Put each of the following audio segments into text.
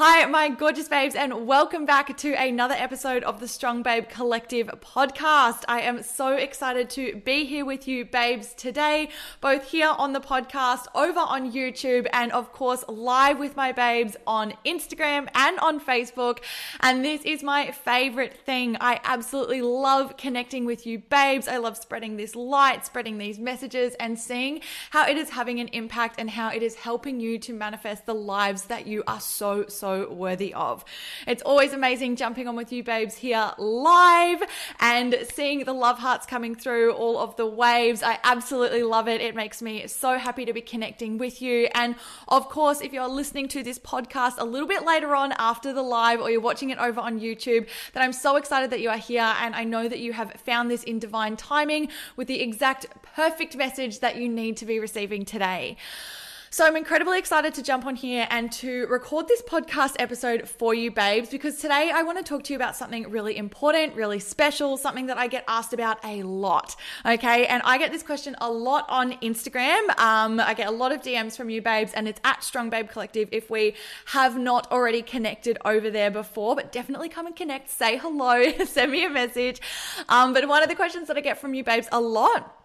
Hi, my gorgeous babes, and welcome back to another episode of the Strong Babe Collective podcast. I am so excited to be here with you, babes, today, both here on the podcast, over on YouTube, and of course, live with my babes on Instagram and on Facebook. And this is my favorite thing. I absolutely love connecting with you, babes. I love spreading this light, spreading these messages, and seeing how it is having an impact and how it is helping you to manifest the lives that you are so, so so worthy of. It's always amazing jumping on with you babes here live and seeing the love hearts coming through all of the waves. I absolutely love it. It makes me so happy to be connecting with you. And of course, if you're listening to this podcast a little bit later on after the live or you're watching it over on YouTube, then I'm so excited that you are here and I know that you have found this in divine timing with the exact perfect message that you need to be receiving today. So I'm incredibly excited to jump on here and to record this podcast episode for you, babes, because today I want to talk to you about something really important, really special, something that I get asked about a lot. Okay. And I get this question a lot on Instagram. Um, I get a lot of DMs from you, babes, and it's at Strong Babe Collective if we have not already connected over there before, but definitely come and connect, say hello, send me a message. Um, but one of the questions that I get from you, babes, a lot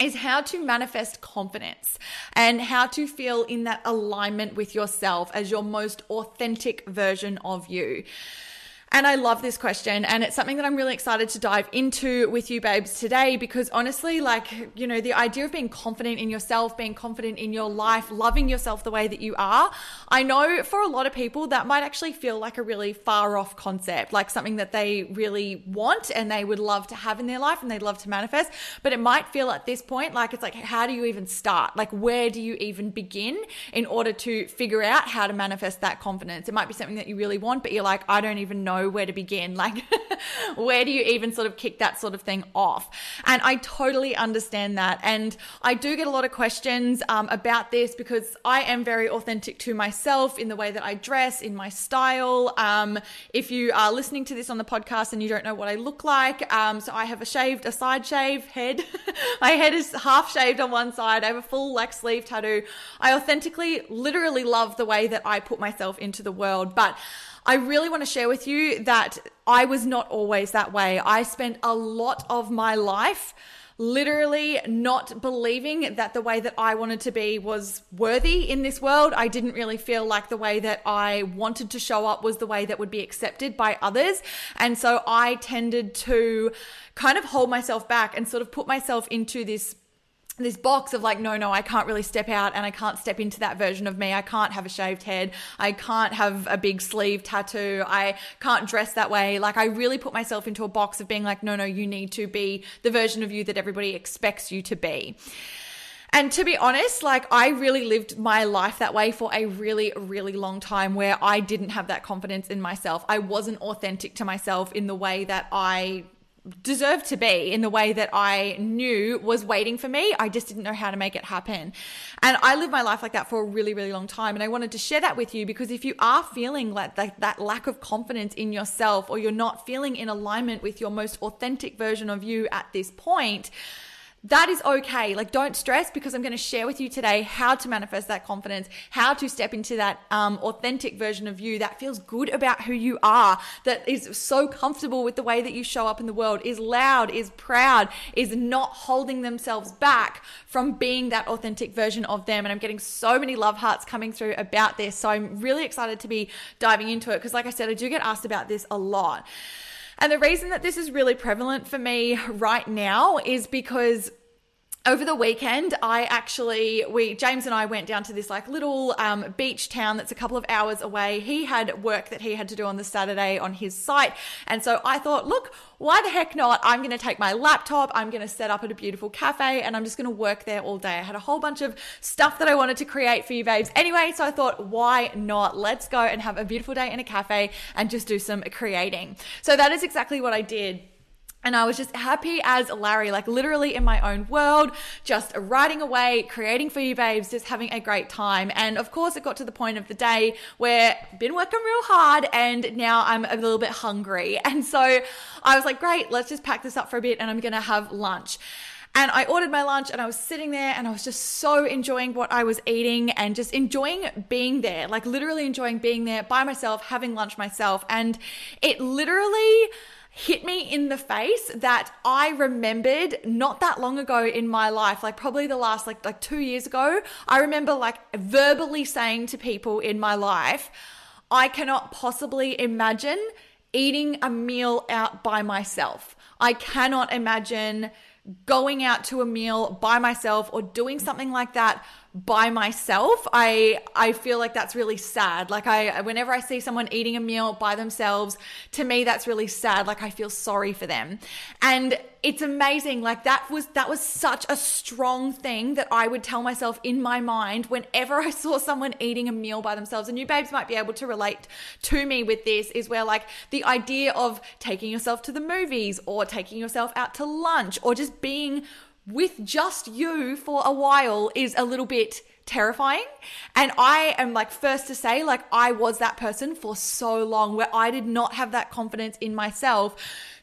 is how to manifest confidence and how to feel in that alignment with yourself as your most authentic version of you. And I love this question. And it's something that I'm really excited to dive into with you, babes, today, because honestly, like, you know, the idea of being confident in yourself, being confident in your life, loving yourself the way that you are, I know for a lot of people that might actually feel like a really far off concept, like something that they really want and they would love to have in their life and they'd love to manifest. But it might feel at this point like it's like, how do you even start? Like, where do you even begin in order to figure out how to manifest that confidence? It might be something that you really want, but you're like, I don't even know know where to begin. Like, where do you even sort of kick that sort of thing off? And I totally understand that. And I do get a lot of questions um, about this because I am very authentic to myself in the way that I dress, in my style. Um, if you are listening to this on the podcast and you don't know what I look like, um, so I have a shaved, a side shave head. my head is half shaved on one side. I have a full like sleeve tattoo. I authentically, literally love the way that I put myself into the world. But I really want to share with you that I was not always that way. I spent a lot of my life literally not believing that the way that I wanted to be was worthy in this world. I didn't really feel like the way that I wanted to show up was the way that would be accepted by others. And so I tended to kind of hold myself back and sort of put myself into this this box of like, no, no, I can't really step out and I can't step into that version of me. I can't have a shaved head. I can't have a big sleeve tattoo. I can't dress that way. Like, I really put myself into a box of being like, no, no, you need to be the version of you that everybody expects you to be. And to be honest, like I really lived my life that way for a really, really long time where I didn't have that confidence in myself. I wasn't authentic to myself in the way that I deserved to be in the way that I knew was waiting for me. I just didn't know how to make it happen. And I lived my life like that for a really, really long time. And I wanted to share that with you because if you are feeling like that, that lack of confidence in yourself or you're not feeling in alignment with your most authentic version of you at this point, that is okay. Like, don't stress because I'm going to share with you today how to manifest that confidence, how to step into that um, authentic version of you that feels good about who you are, that is so comfortable with the way that you show up in the world, is loud, is proud, is not holding themselves back from being that authentic version of them. And I'm getting so many love hearts coming through about this. So I'm really excited to be diving into it because, like I said, I do get asked about this a lot. And the reason that this is really prevalent for me right now is because over the weekend i actually we james and i went down to this like little um, beach town that's a couple of hours away. He had work that he had to do on the saturday on his site. And so i thought look why the heck not? I'm going to take my laptop i'm going to set up at a beautiful cafe and i'm just going to work there all day. I had a whole bunch of stuff that i wanted to create for you babes. Anyway so i thought why not? Let's go and have a beautiful day in a cafe and just do some creating. So that is exactly what i did and I was just happy as Larry, like literally in my own world, just writing away, creating for you babes, just having a great time. And of course, it got to the point of the day where been working real hard and now I'm a little bit hungry. And so I was like, great, let's just pack this up for a bit and I'm going to have lunch. And I ordered my lunch and I was sitting there and I was just so enjoying what I was eating and just enjoying being there, like literally enjoying being there by myself, having lunch myself. And it literally, hit me in the face that I remembered not that long ago in my life, like probably the last like like 2 years ago, I remember like verbally saying to people in my life, I cannot possibly imagine eating a meal out by myself. I cannot imagine going out to a meal by myself or doing something like that by myself i i feel like that's really sad. Like i whenever i see someone eating a meal by themselves to me that's really sad. Like i feel sorry for them. And it's amazing. Like that was that was such a strong thing that i would tell myself in my mind whenever i saw someone eating a meal by themselves. And you babes might be able to relate to me with this is where like the idea of taking yourself to the movies or taking yourself out to lunch or just being with just you for a while is a little bit terrifying. And I am like first to say, like, I was that person for so long where I did not have that confidence in myself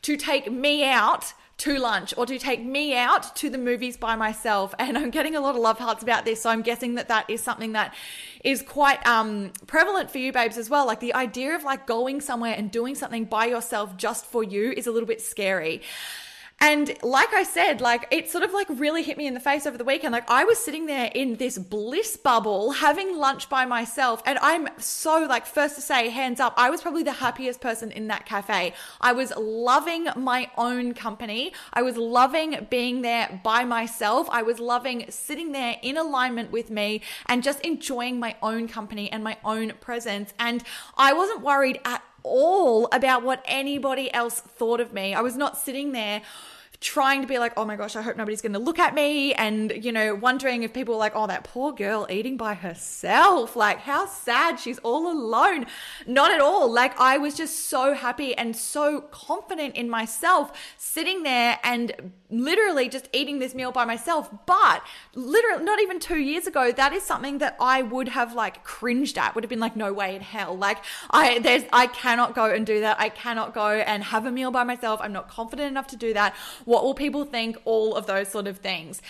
to take me out to lunch or to take me out to the movies by myself. And I'm getting a lot of love hearts about this. So I'm guessing that that is something that is quite um, prevalent for you, babes, as well. Like the idea of like going somewhere and doing something by yourself just for you is a little bit scary. And like I said, like it sort of like really hit me in the face over the weekend. Like I was sitting there in this bliss bubble having lunch by myself. And I'm so like, first to say, hands up, I was probably the happiest person in that cafe. I was loving my own company. I was loving being there by myself. I was loving sitting there in alignment with me and just enjoying my own company and my own presence. And I wasn't worried at all about what anybody else thought of me. I was not sitting there trying to be like, oh my gosh, I hope nobody's going to look at me. And, you know, wondering if people were like, oh, that poor girl eating by herself. Like, how sad she's all alone. Not at all. Like, I was just so happy and so confident in myself sitting there and literally just eating this meal by myself. But literally, not even two years ago, that is something that I would have like cringed at, would have been like, no way in hell. Like, I, there's, I cannot go and do that. I cannot go and have a meal by myself. I'm not confident enough to do that what will people think? All of those sort of things.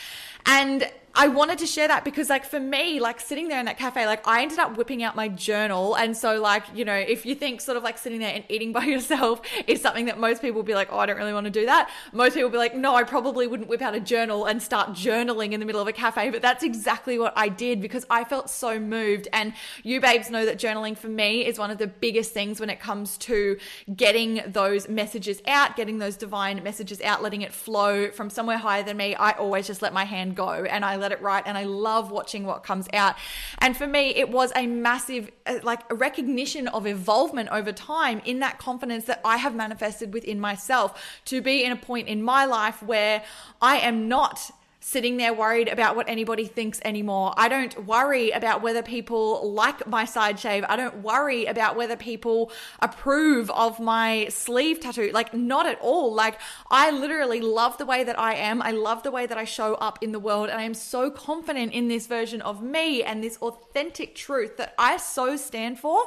And I wanted to share that because, like, for me, like sitting there in that cafe, like, I ended up whipping out my journal. And so, like, you know, if you think sort of like sitting there and eating by yourself is something that most people will be like, oh, I don't really want to do that. Most people will be like, no, I probably wouldn't whip out a journal and start journaling in the middle of a cafe. But that's exactly what I did because I felt so moved. And you babes know that journaling for me is one of the biggest things when it comes to getting those messages out, getting those divine messages out, letting it flow from somewhere higher than me. I always just let my hand go and I let it write and I love watching what comes out. And for me, it was a massive, uh, like, recognition of evolvement over time in that confidence that I have manifested within myself to be in a point in my life where I am not sitting there worried about what anybody thinks anymore. I don't worry about whether people like my side shave. I don't worry about whether people approve of my sleeve tattoo. Like, not at all. Like, I literally love the way that I am. I love the way that I show up in the world. And I am so confident in this version of me and this authentic truth that I so stand for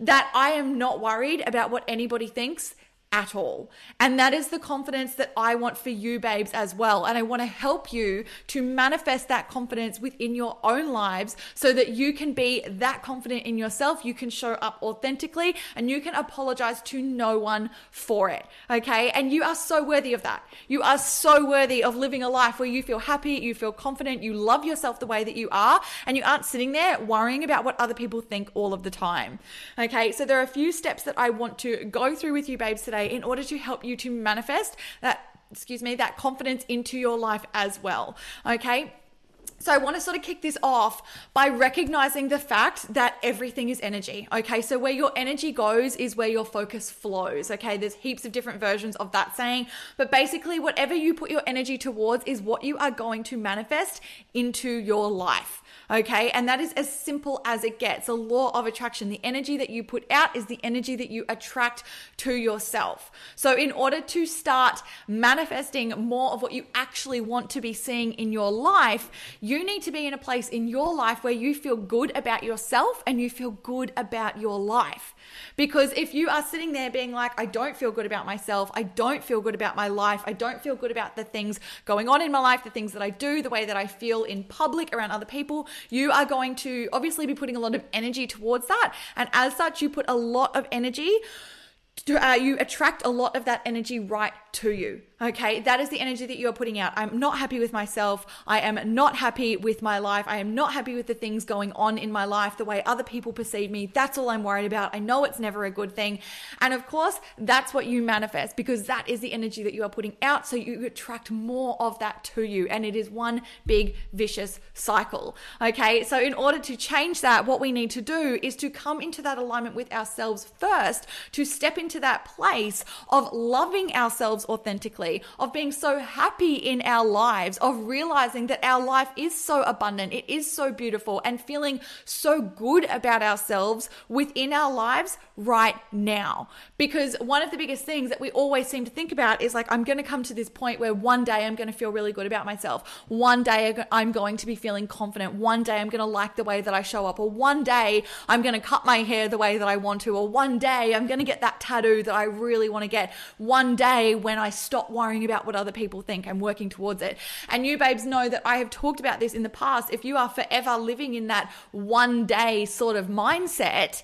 that I am not worried about what anybody thinks at all. And that is the confidence that I want for you, babes, as well. And I want to help you to manifest that confidence within your own lives so that you can be that confident in yourself. You can show up authentically and you can apologize to no one for it. Okay. And you are so worthy of that. You are so worthy of living a life where you feel happy, you feel confident, you love yourself the way that you are, and you aren't sitting there worrying about what other people think all of the time. Okay. So there are a few steps that I want to go through with you, babes, today in order to help you to manifest that excuse me, that confidence into your life as well. Okay. So, I want to sort of kick this off by recognizing the fact that everything is energy. Okay. So, where your energy goes is where your focus flows. Okay. There's heaps of different versions of that saying, but basically, whatever you put your energy towards is what you are going to manifest into your life. Okay. And that is as simple as it gets. The law of attraction. The energy that you put out is the energy that you attract to yourself. So, in order to start manifesting more of what you actually want to be seeing in your life, you need to be in a place in your life where you feel good about yourself and you feel good about your life. Because if you are sitting there being like, I don't feel good about myself, I don't feel good about my life, I don't feel good about the things going on in my life, the things that I do, the way that I feel in public around other people, you are going to obviously be putting a lot of energy towards that. And as such, you put a lot of energy. Uh, you attract a lot of that energy right to you. Okay, that is the energy that you are putting out. I'm not happy with myself. I am not happy with my life. I am not happy with the things going on in my life, the way other people perceive me. That's all I'm worried about. I know it's never a good thing. And of course, that's what you manifest because that is the energy that you are putting out. So you attract more of that to you. And it is one big vicious cycle. Okay, so in order to change that, what we need to do is to come into that alignment with ourselves first, to step into that place of loving ourselves authentically of being so happy in our lives, of realizing that our life is so abundant, it is so beautiful, and feeling so good about ourselves within our lives right now. Because one of the biggest things that we always seem to think about is like, I'm going to come to this point where one day I'm going to feel really good about myself. One day I'm going to be feeling confident. One day I'm going to like the way that I show up. Or one day I'm going to cut my hair the way that I want to. Or one day I'm going to get that tattoo that I really want to get. One day when I stop worrying about what other people think. I'm working towards it. And you, babes, know that I have talked about this in the past. If you are forever living in that one day sort of mindset,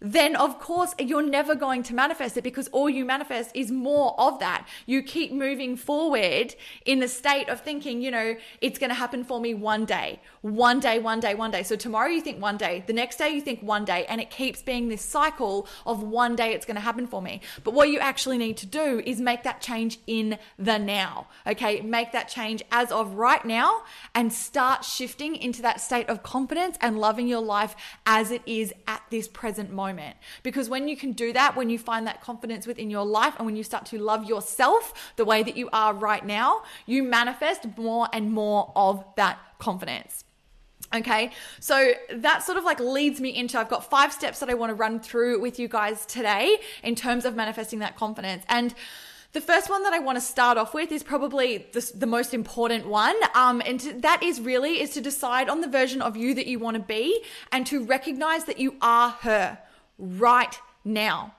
then of course you're never going to manifest it because all you manifest is more of that. You keep moving forward in the state of thinking, you know, it's going to happen for me one day, one day, one day, one day. So tomorrow you think one day, the next day you think one day, and it keeps being this cycle of one day it's going to happen for me. But what you actually need to do is make that change in the now. Okay. Make that change as of right now and start shifting into that state of confidence and loving your life as it is at this present moment moment. Because when you can do that, when you find that confidence within your life and when you start to love yourself the way that you are right now, you manifest more and more of that confidence. Okay, so that sort of like leads me into I've got five steps that I want to run through with you guys today in terms of manifesting that confidence. And the first one that I want to start off with is probably the, the most important one. Um, and to, that is really is to decide on the version of you that you want to be and to recognize that you are her right now.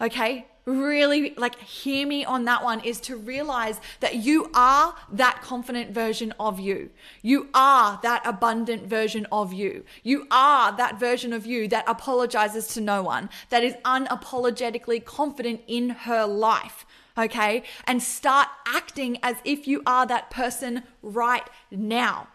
Okay? Really, like, hear me on that one is to realize that you are that confident version of you. You are that abundant version of you. You are that version of you that apologizes to no one, that is unapologetically confident in her life. Okay? And start acting as if you are that person right now.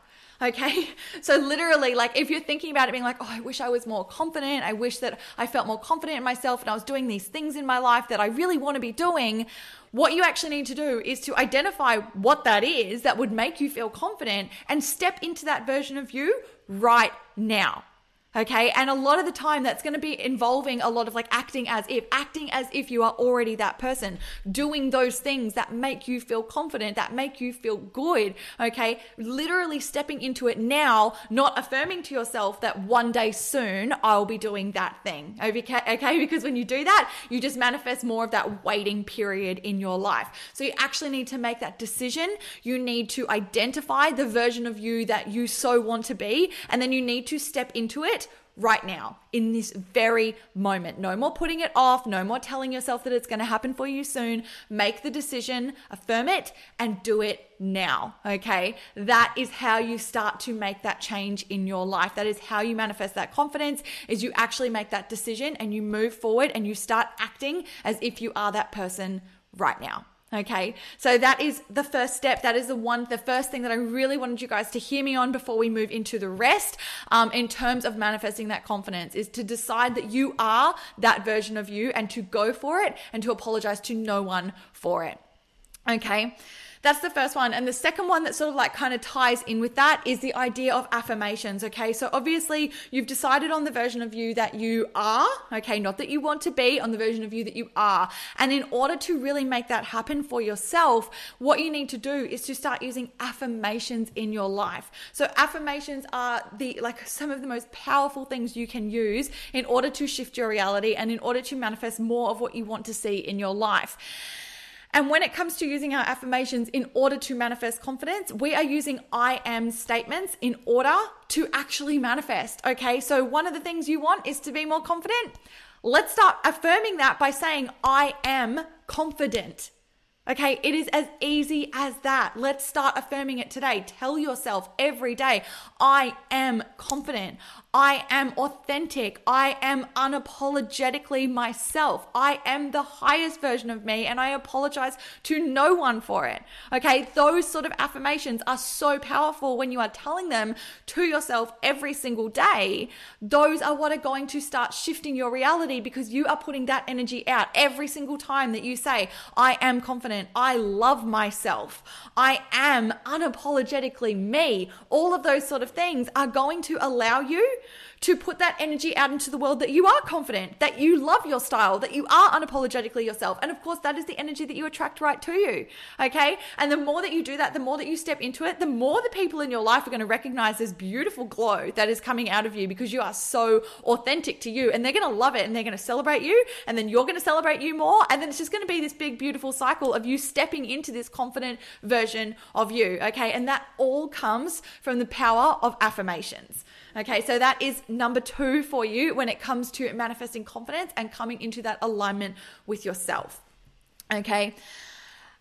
Okay. So, literally, like if you're thinking about it being like, oh, I wish I was more confident. I wish that I felt more confident in myself and I was doing these things in my life that I really want to be doing. What you actually need to do is to identify what that is that would make you feel confident and step into that version of you right now. Okay. And a lot of the time that's going to be involving a lot of like acting as if, acting as if you are already that person, doing those things that make you feel confident, that make you feel good. Okay. Literally stepping into it now, not affirming to yourself that one day soon I'll be doing that thing. Okay. Because when you do that, you just manifest more of that waiting period in your life. So you actually need to make that decision. You need to identify the version of you that you so want to be. And then you need to step into it right now, in this very moment. No more putting it off, no more telling yourself that it's going to happen for you soon. Make the decision, affirm it, and do it now. Okay. That is how you start to make that change in your life. That is how you manifest that confidence is you actually make that decision and you move forward and you start acting as if you are that person right now. Okay, so that is the first step. That is the one, the first thing that I really wanted you guys to hear me on before we move into the rest. Um, in terms of manifesting that confidence, is to decide that you are that version of you and to go for it and to apologize to no one for it. Okay. That's the first one. And the second one that sort of like kind of ties in with that is the idea of affirmations. Okay. So obviously you've decided on the version of you that you are. Okay. Not that you want to be on the version of you that you are. And in order to really make that happen for yourself, what you need to do is to start using affirmations in your life. So affirmations are the like some of the most powerful things you can use in order to shift your reality and in order to manifest more of what you want to see in your life. And when it comes to using our affirmations in order to manifest confidence, we are using I am statements in order to actually manifest. Okay. So one of the things you want is to be more confident. Let's start affirming that by saying, I am confident. Okay, it is as easy as that. Let's start affirming it today. Tell yourself every day, I am confident. I am authentic. I am unapologetically myself. I am the highest version of me and I apologize to no one for it. Okay, those sort of affirmations are so powerful when you are telling them to yourself every single day. Those are what are going to start shifting your reality because you are putting that energy out every single time that you say, I am confident. I love myself. I am unapologetically me. All of those sort of things are going to allow you to put that energy out into the world that you are confident, that you love your style, that you are unapologetically yourself. And of course, that is the energy that you attract right to you. Okay. And the more that you do that, the more that you step into it, the more the people in your life are going to recognize this beautiful glow that is coming out of you because you are so authentic to you and they're going to love it and they're going to celebrate you. And then you're going to celebrate you more. And then it's just going to be this big, beautiful cycle of you stepping into this confident version of you. Okay. And that all comes from the power of affirmations. Okay, so that is number two for you when it comes to manifesting confidence and coming into that alignment with yourself. Okay.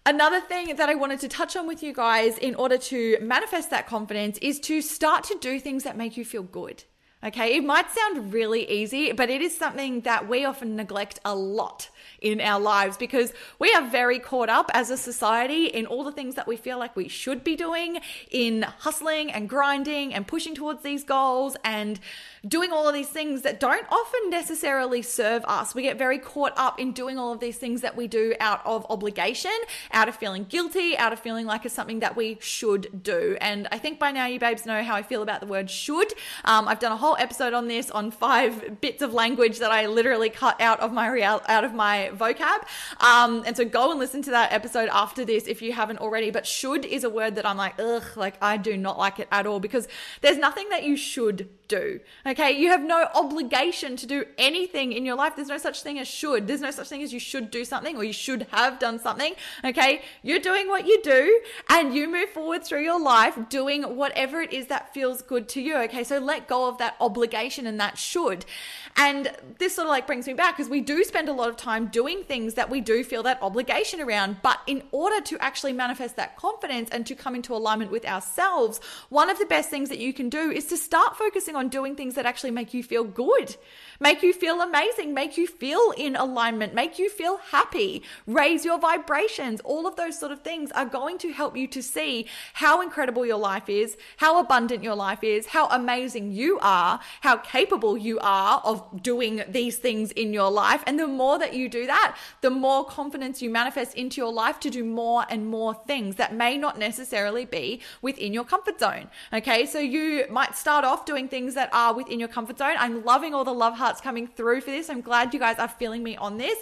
Another thing that I wanted to touch on with you guys in order to manifest that confidence is to start to do things that make you feel good. Okay, it might sound really easy, but it is something that we often neglect a lot in our lives because we are very caught up as a society in all the things that we feel like we should be doing, in hustling and grinding and pushing towards these goals and doing all of these things that don't often necessarily serve us. We get very caught up in doing all of these things that we do out of obligation, out of feeling guilty, out of feeling like it's something that we should do. And I think by now you babes know how I feel about the word should. Um, I've done a whole episode on this on five bits of language that I literally cut out of my real out of my vocab. Um, and so go and listen to that episode after this if you haven't already. But should is a word that I'm like, ugh, like I do not like it at all because there's nothing that you should do. Okay, you have no obligation to do anything in your life. There's no such thing as should. There's no such thing as you should do something or you should have done something. Okay, you're doing what you do and you move forward through your life doing whatever it is that feels good to you. Okay, so let go of that obligation and that should. And this sort of like brings me back because we do spend a lot of time doing things that we do feel that obligation around. But in order to actually manifest that confidence and to come into alignment with ourselves, one of the best things that you can do is to start focusing on doing things that actually make you feel good make you feel amazing, make you feel in alignment, make you feel happy, raise your vibrations. All of those sort of things are going to help you to see how incredible your life is, how abundant your life is, how amazing you are, how capable you are of doing these things in your life. And the more that you do that, the more confidence you manifest into your life to do more and more things that may not necessarily be within your comfort zone. Okay, so you might start off doing things that are within your comfort zone. I'm loving all the love hearts coming through for this. I'm glad you guys are feeling me on this.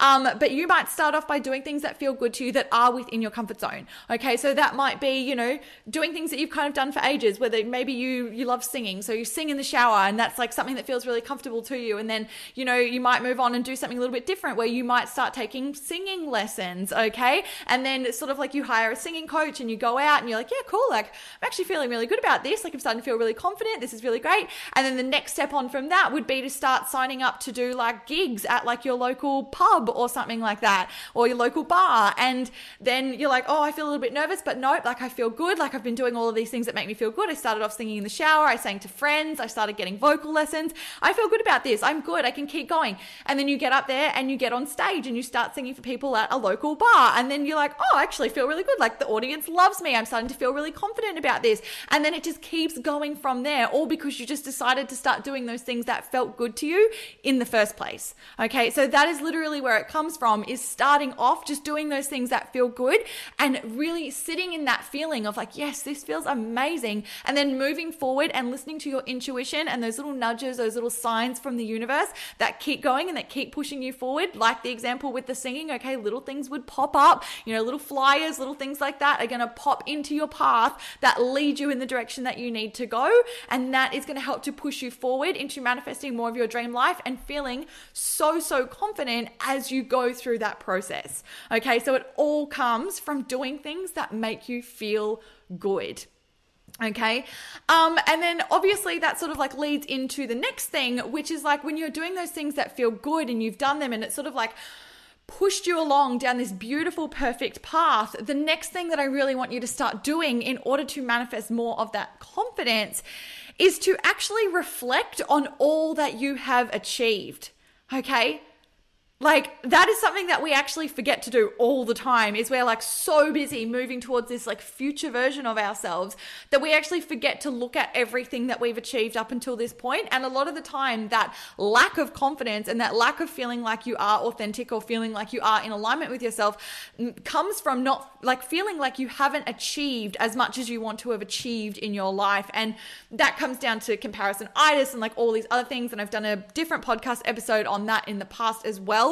Um, but you might start off by doing things that feel good to you that are within your comfort zone. Okay, so that might be, you know, doing things that you've kind of done for ages, whether maybe you you love singing, so you sing in the shower and that's like something that feels really comfortable to you. And then, you know, you might move on and do something a little bit different where you might start taking singing lessons, okay? And then it's sort of like you hire a singing coach and you go out and you're like, yeah, cool. Like, I'm actually feeling really good about this. Like, I'm starting to feel really confident. This is really great. And then the next step on from that would be to start signing up to do like gigs at like your local pub or something like that or your local bar. And then you're like, oh, I feel a little bit nervous, but nope, like I feel good. Like I've been doing all of these things that make me feel good. I started off singing in the shower. I sang to friends. I started getting vocal lessons. I feel good about this. I'm good. I can keep going. And then you get up there and you get on stage and you start singing for people at a local bar. And then you're like, oh, I actually feel really good. Like the audience loves me. I'm starting to feel really confident about this. And then it just keeps going from there, all because you just decided to start doing those things that felt good to you in the first place. Okay. So that is literally where it comes from is starting off just doing those things that feel good and really sitting in that feeling of like, yes, this feels amazing. And then moving forward and listening to your intuition and those little nudges, those little signs from the universe that keep going and that keep pushing you forward. Like the example with the singing, okay, little things would pop up, you know, little flyers, little things like that are going to pop into your path that lead you in the direction that you need to go. And that is going to help to push you forward into manifesting more of your dream life and feeling so, so confident as you go through that process. Okay, so it all comes from doing things that make you feel good. Okay. Um, and then obviously that sort of like leads into the next thing, which is like when you're doing those things that feel good and you've done them and it's sort of like, pushed you along down this beautiful, perfect path, the next thing that I really want you to start doing in order to manifest more of that confidence is to actually reflect on all that you have achieved. Okay. Like that is something that we actually forget to do all the time is we're like so busy moving towards this like future version of ourselves that we actually forget to look at everything that we've achieved up until this point. And a lot of the time that lack of confidence and that lack of feeling like you are authentic or feeling like you are in alignment with yourself mm, comes from not like feeling like you haven't achieved as much as you want to have achieved in your life. And that comes down to comparison itis and like all these other things. And I've done a different podcast episode on that in the past as well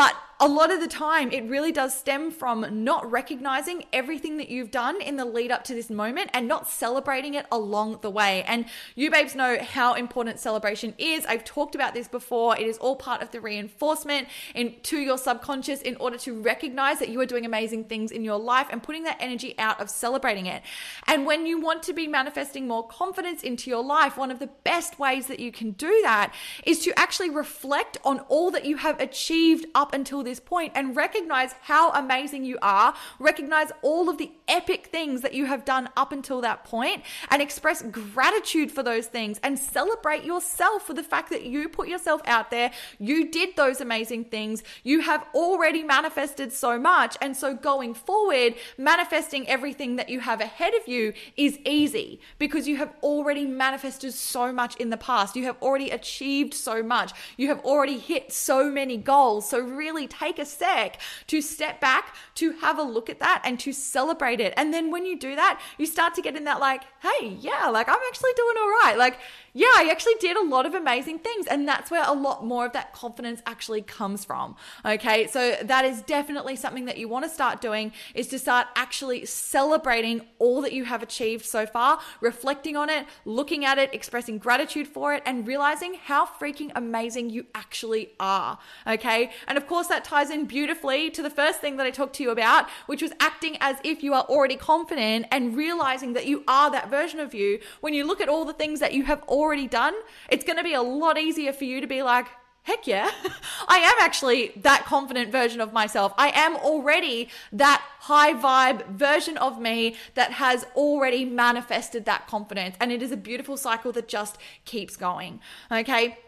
but a lot of the time, it really does stem from not recognizing everything that you've done in the lead up to this moment and not celebrating it along the way. And you babes know how important celebration is. I've talked about this before. It is all part of the reinforcement into your subconscious in order to recognize that you are doing amazing things in your life and putting that energy out of celebrating it. And when you want to be manifesting more confidence into your life, one of the best ways that you can do that is to actually reflect on all that you have achieved up until this point and recognize how amazing you are, recognize all of the epic things that you have done up until that point, and express gratitude for those things and celebrate yourself for the fact that you put yourself out there, you did those amazing things, you have already manifested so much. And so going forward, manifesting everything that you have ahead of you is easy because you have already manifested so much in the past. You have already achieved so much. You have already hit so many goals. So really take a sec to step back, to have a look at that and to celebrate it. And then when you do that, you start to get in that like, hey, yeah, like I'm actually doing all right. Like yeah, I actually did a lot of amazing things. And that's where a lot more of that confidence actually comes from. Okay. So that is definitely something that you want to start doing is to start actually celebrating all that you have achieved so far, reflecting on it, looking at it, expressing gratitude for it, and realizing how freaking amazing you actually are. Okay. And of course, that ties in beautifully to the first thing that I talked to you about, which was acting as if you are already confident and realizing that you are that version of you when you look at all the things that you have already already done, it's going to be a lot easier for you to be like, heck yeah, I am actually that confident version of myself. I am already that high vibe version of me that has already manifested that confidence. And it is a beautiful cycle that just keeps going. Okay.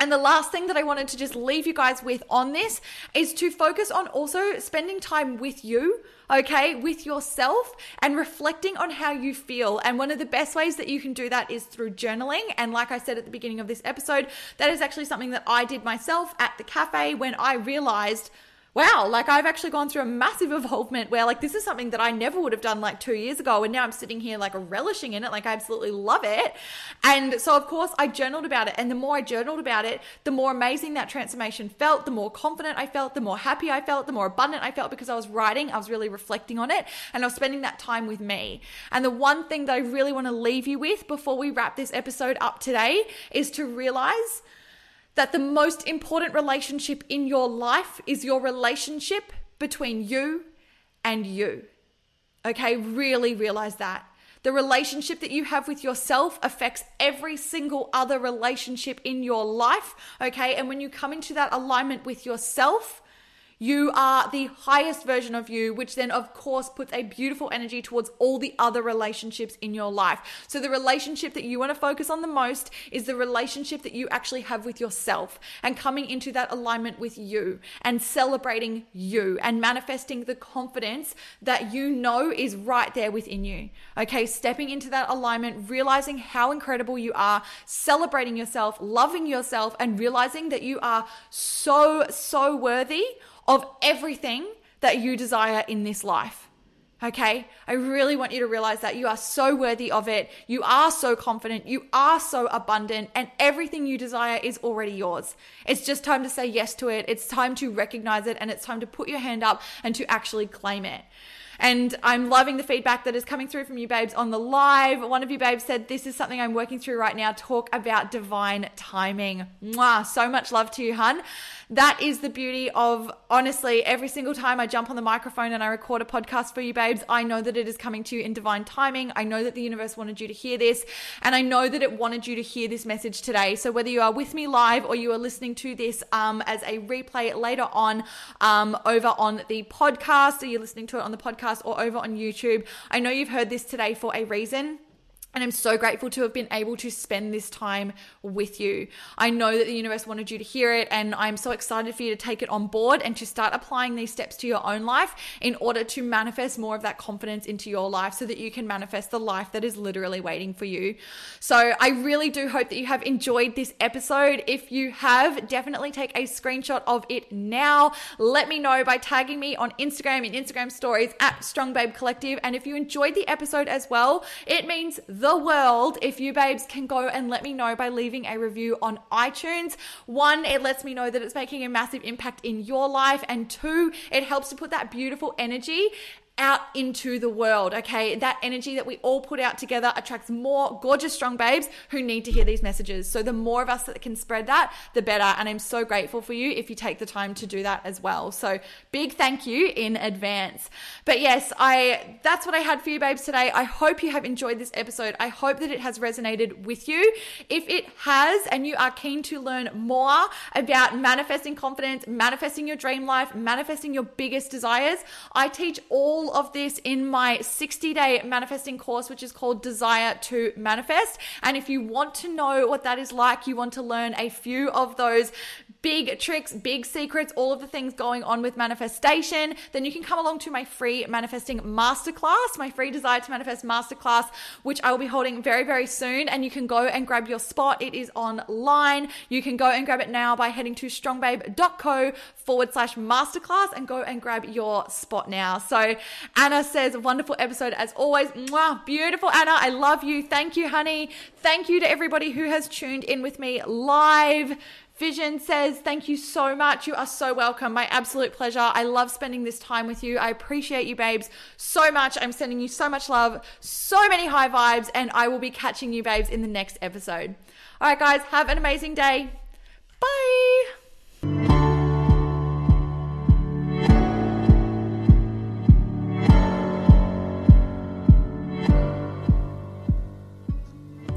And the last thing that I wanted to just leave you guys with on this is to focus on also spending time with you, okay, with yourself and reflecting on how you feel. And one of the best ways that you can do that is through journaling. And like I said at the beginning of this episode, that is actually something that I did myself at the cafe when I realized wow, like I've actually gone through a massive evolvement where like this is something that I never would have done like two years ago. And now I'm sitting here like relishing in it. Like I absolutely love it. And so, of course, I journaled about it. And the more I journaled about it, the more amazing that transformation felt, the more confident I felt, the more happy I felt, the more abundant I felt because I was writing, I was really reflecting on it, and I was spending that time with me. And the one thing that I really want to leave you with before we wrap this episode up today is to realize that the most important relationship in your life is your relationship between you and you. Okay, really realize that. The relationship that you have with yourself affects every single other relationship in your life. Okay, and when you come into that alignment with yourself, you are the highest version of you, which then, of course, puts a beautiful energy towards all the other relationships in your life. So, the relationship that you want to focus on the most is the relationship that you actually have with yourself and coming into that alignment with you and celebrating you and manifesting the confidence that you know is right there within you. Okay, stepping into that alignment, realizing how incredible you are, celebrating yourself, loving yourself, and realizing that you are so, so worthy of everything that you desire in this life. Okay, I really want you to realize that you are so worthy of it. You are so confident. You are so abundant, and everything you desire is already yours. It's just time to say yes to it. It's time to recognize it, and it's time to put your hand up and to actually claim it. And I'm loving the feedback that is coming through from you babes on the live. One of you babes said, This is something I'm working through right now. Talk about divine timing. Mwah, so much love to you, hun. That is the beauty of honestly, every single time I jump on the microphone and I record a podcast for you, babes, I know that it is coming to you in divine timing. I know that the universe wanted you to hear this, and I know that it wanted you to hear this message today. So whether you are with me live or you are listening to this um, as a replay later on um, over on the podcast, or you're listening to it on the podcast or over on YouTube, I know you've heard this today for a reason. And I'm so grateful to have been able to spend this time with you. I know that the universe wanted you to hear it, and I'm so excited for you to take it on board and to start applying these steps to your own life in order to manifest more of that confidence into your life so that you can manifest the life that is literally waiting for you. So, I really do hope that you have enjoyed this episode. If you have, definitely take a screenshot of it now. Let me know by tagging me on Instagram in Instagram stories at Strong Babe Collective. And if you enjoyed the episode as well, it means the world if you babes can go and let me know by leaving a review on iTunes. One, it lets me know that it's making a massive impact in your life. And two, it helps to put that beautiful energy out into the world, okay? That energy that we all put out together attracts more gorgeous, strong babes who need to hear these messages. So, the more of us that can spread that, the better. And I'm so grateful for you if you take the time to do that as well. So, big thank you in advance. But yes, I that's what I had for you, babes, today. I hope you have enjoyed this episode. I hope that it has resonated with you. If it has, and you are keen to learn more about manifesting confidence, manifesting your dream life, manifesting your biggest desires, I teach all of this in my 60 day manifesting course, which is called Desire to Manifest. And if you want to know what that is like, you want to learn a few of those big tricks, big secrets, all of the things going on with manifestation, then you can come along to my free manifesting masterclass, my free Desire to Manifest masterclass, which I will be holding very, very soon. And you can go and grab your spot. It is online. You can go and grab it now by heading to strongbabe.co forward slash masterclass and go and grab your spot now. So Anna says, wonderful episode as always. Mwah, beautiful, Anna. I love you. Thank you, honey. Thank you to everybody who has tuned in with me live. Vision says, Thank you so much. You are so welcome. My absolute pleasure. I love spending this time with you. I appreciate you, babes, so much. I'm sending you so much love, so many high vibes, and I will be catching you, babes, in the next episode. All right, guys, have an amazing day. Bye.